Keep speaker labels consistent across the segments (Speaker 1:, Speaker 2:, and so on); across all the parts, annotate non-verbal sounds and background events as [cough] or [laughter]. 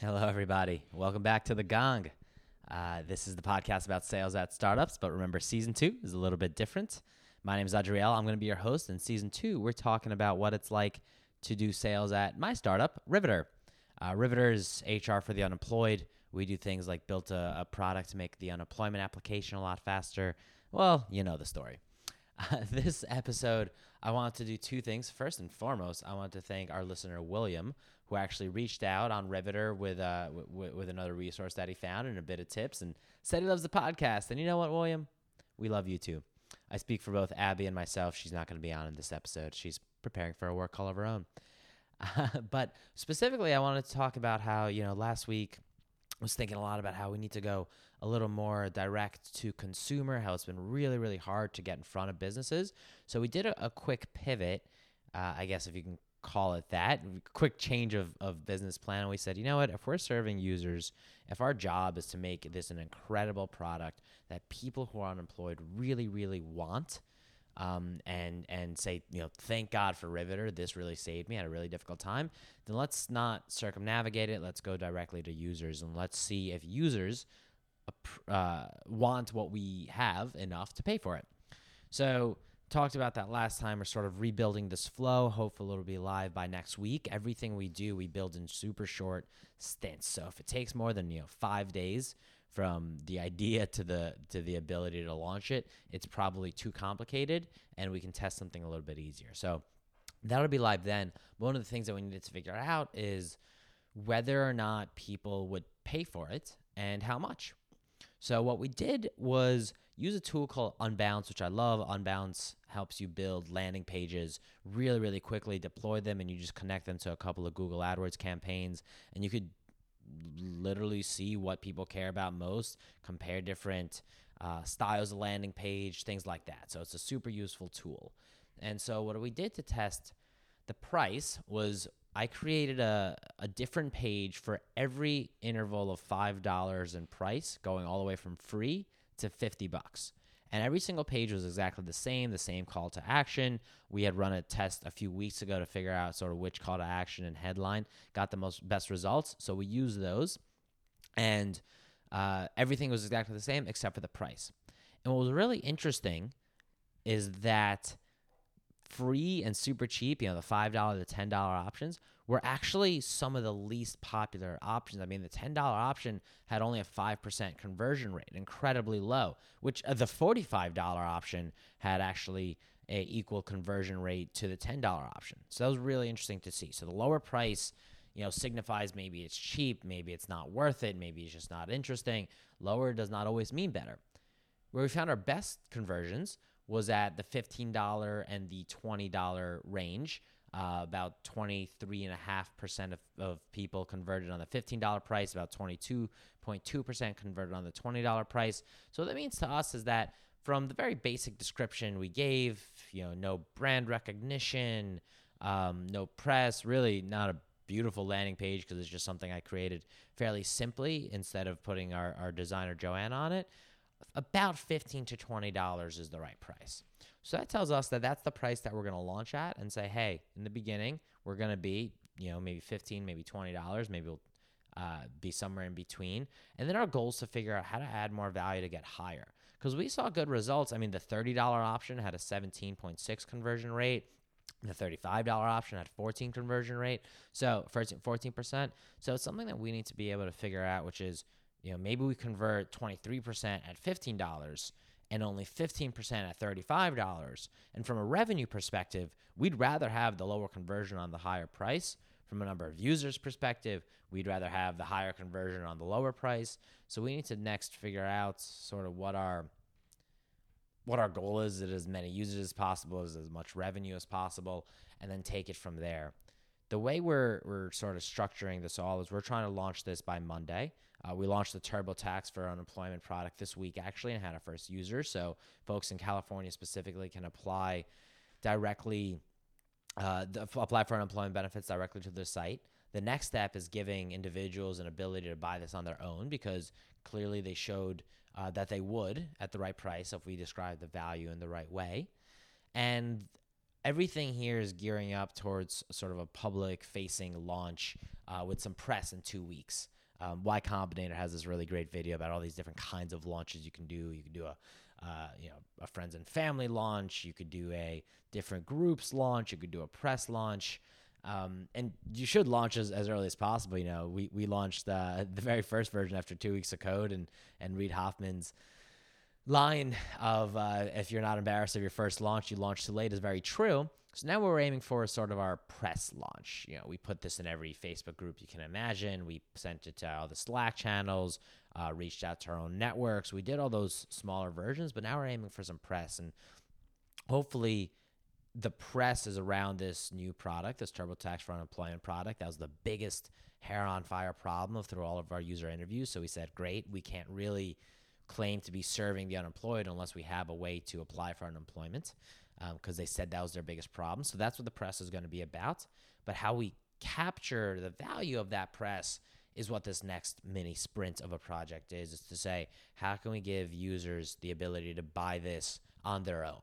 Speaker 1: Hello, everybody. Welcome back to The Gong. Uh, this is the podcast about sales at startups, but remember, season two is a little bit different. My name is Adriel. I'm going to be your host. In season two, we're talking about what it's like to do sales at my startup, Riveter. Uh, Riveter is HR for the unemployed. We do things like built a, a product to make the unemployment application a lot faster. Well, you know the story. Uh, [laughs] this episode, I want to do two things. First and foremost, I want to thank our listener, William, who actually reached out on Riveter with, uh, w- with another resource that he found and a bit of tips and said he loves the podcast. And you know what, William? We love you too. I speak for both Abby and myself. She's not going to be on in this episode. She's preparing for a work call of her own. Uh, [laughs] but specifically, I wanted to talk about how, you know, last week was thinking a lot about how we need to go a little more direct to consumer, how it's been really, really hard to get in front of businesses. So we did a, a quick pivot, uh, I guess if you can call it that, quick change of, of business plan. And we said, you know what, if we're serving users, if our job is to make this an incredible product that people who are unemployed really, really want, um, and and say, you know, thank God for Riveter. This really saved me at a really difficult time. Then let's not circumnavigate it. Let's go directly to users and let's see if users uh, want what we have enough to pay for it. So talked about that last time. We're sort of rebuilding this flow. Hopefully, it'll be live by next week. Everything we do, we build in super short stints. So if it takes more than you know five days from the idea to the to the ability to launch it, it's probably too complicated, and we can test something a little bit easier. So that'll be live then. One of the things that we needed to figure out is whether or not people would pay for it and how much. So what we did was use a tool called Unbounce, which I love. Unbounce helps you build landing pages really, really quickly, deploy them, and you just connect them to a couple of Google AdWords campaigns, and you could literally see what people care about most, compare different uh, styles of landing page, things like that. So it's a super useful tool. And so what we did to test the price was I created a, a different page for every interval of $5 in price, going all the way from free to 50 bucks. And every single page was exactly the same, the same call to action. We had run a test a few weeks ago to figure out sort of which call to action and headline got the most best results. So we used those, and uh, everything was exactly the same except for the price. And what was really interesting is that free and super cheap, you know, the $5, the $10 options, were actually some of the least popular options. I mean, the $10 option had only a 5% conversion rate, incredibly low, which uh, the $45 option had actually a equal conversion rate to the $10 option. So that was really interesting to see. So the lower price, you know, signifies maybe it's cheap, maybe it's not worth it, maybe it's just not interesting. Lower does not always mean better. Where we found our best conversions was at the $15 and the $20 range. Uh, about 23.5% of, of people converted on the $15 price, about 22.2% converted on the $20 price. So, what that means to us is that from the very basic description we gave, you know, no brand recognition, um, no press, really not a beautiful landing page because it's just something I created fairly simply instead of putting our, our designer Joanne on it about 15 to 20 dollars is the right price. So that tells us that that's the price that we're going to launch at and say hey in the beginning we're going to be you know maybe 15 maybe 20 dollars maybe we'll uh, be somewhere in between. And then our goal is to figure out how to add more value to get higher. Because we saw good results. I mean the $30 option had a 17.6 conversion rate. The $35 option had 14 conversion rate. So 14% so it's something that we need to be able to figure out which is you know, maybe we convert 23% at $15 and only 15% at $35. And from a revenue perspective, we'd rather have the lower conversion on the higher price. From a number of users perspective, we'd rather have the higher conversion on the lower price. So we need to next figure out sort of what our what our goal is, is as many users as possible, as as much revenue as possible, and then take it from there. The way we're we're sort of structuring this all is we're trying to launch this by Monday. Uh, we launched the TurboTax for unemployment product this week, actually, and had our first user. So folks in California specifically can apply directly, uh, the, apply for unemployment benefits directly to their site. The next step is giving individuals an ability to buy this on their own because clearly they showed uh, that they would at the right price if we describe the value in the right way. And everything here is gearing up towards sort of a public facing launch uh, with some press in two weeks. Um, y Combinator has this really great video about all these different kinds of launches you can do. You can do a uh, you know a friends and family launch. You could do a different groups launch. You could do a press launch. Um, and you should launch as, as early as possible. You know, we, we launched uh, [laughs] the very first version after two weeks of code, and and Reid Hoffman's line of uh, if you're not embarrassed of your first launch, you launch too late is very true. So now what we're aiming for is sort of our press launch. You know, we put this in every Facebook group you can imagine. We sent it to all the Slack channels, uh, reached out to our own networks. We did all those smaller versions, but now we're aiming for some press and hopefully the press is around this new product, this TurboTax for unemployment product. That was the biggest hair on fire problem through all of our user interviews. So we said, great, we can't really claim to be serving the unemployed unless we have a way to apply for unemployment because um, they said that was their biggest problem. So that's what the press is going to be about. But how we capture the value of that press is what this next mini sprint of a project is. Is to say, how can we give users the ability to buy this on their own?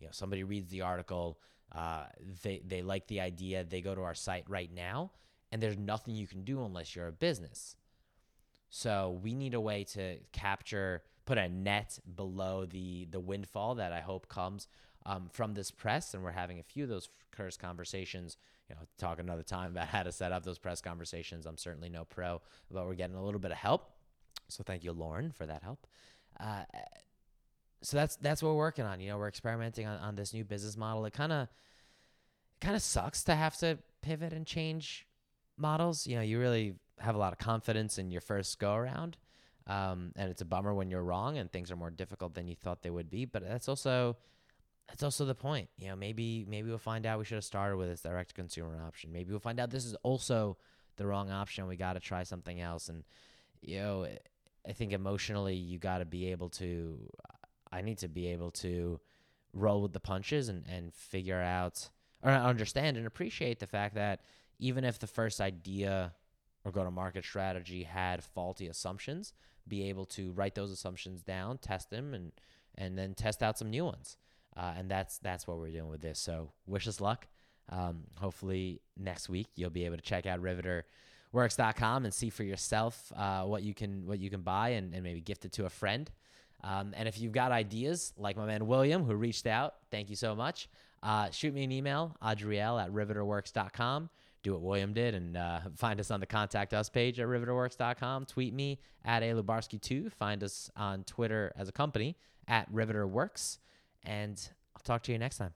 Speaker 1: You know, somebody reads the article, uh, they they like the idea, they go to our site right now, and there's nothing you can do unless you're a business. So we need a way to capture, put a net below the the windfall that I hope comes um, from this press, and we're having a few of those curse conversations. You know, talk another time about [laughs] how to set up those press conversations. I'm certainly no pro, but we're getting a little bit of help. So thank you, Lauren, for that help. Uh, so that's that's what we're working on. You know, we're experimenting on, on this new business model. It kind of kind of sucks to have to pivot and change models. You know, you really have a lot of confidence in your first go around. Um, and it's a bummer when you're wrong and things are more difficult than you thought they would be. But that's also that's also the point. You know, maybe maybe we'll find out we should have started with this direct consumer option. Maybe we'll find out this is also the wrong option. We got to try something else. And you know, I think emotionally you got to be able to. I need to be able to roll with the punches and and figure out or understand and appreciate the fact that even if the first idea or go to market strategy had faulty assumptions, be able to write those assumptions down, test them, and and then test out some new ones. Uh, and that's that's what we're doing with this. So wish us luck. Um, hopefully next week you'll be able to check out riveterworks.com and see for yourself uh, what you can what you can buy and, and maybe gift it to a friend. Um, and if you've got ideas, like my man William, who reached out, thank you so much. Uh, shoot me an email, adriel at riveterworks.com. Do what William did and uh, find us on the contact us page at riveterworks.com. Tweet me at A Lubarski2. Find us on Twitter as a company at riveterworks. And I'll talk to you next time.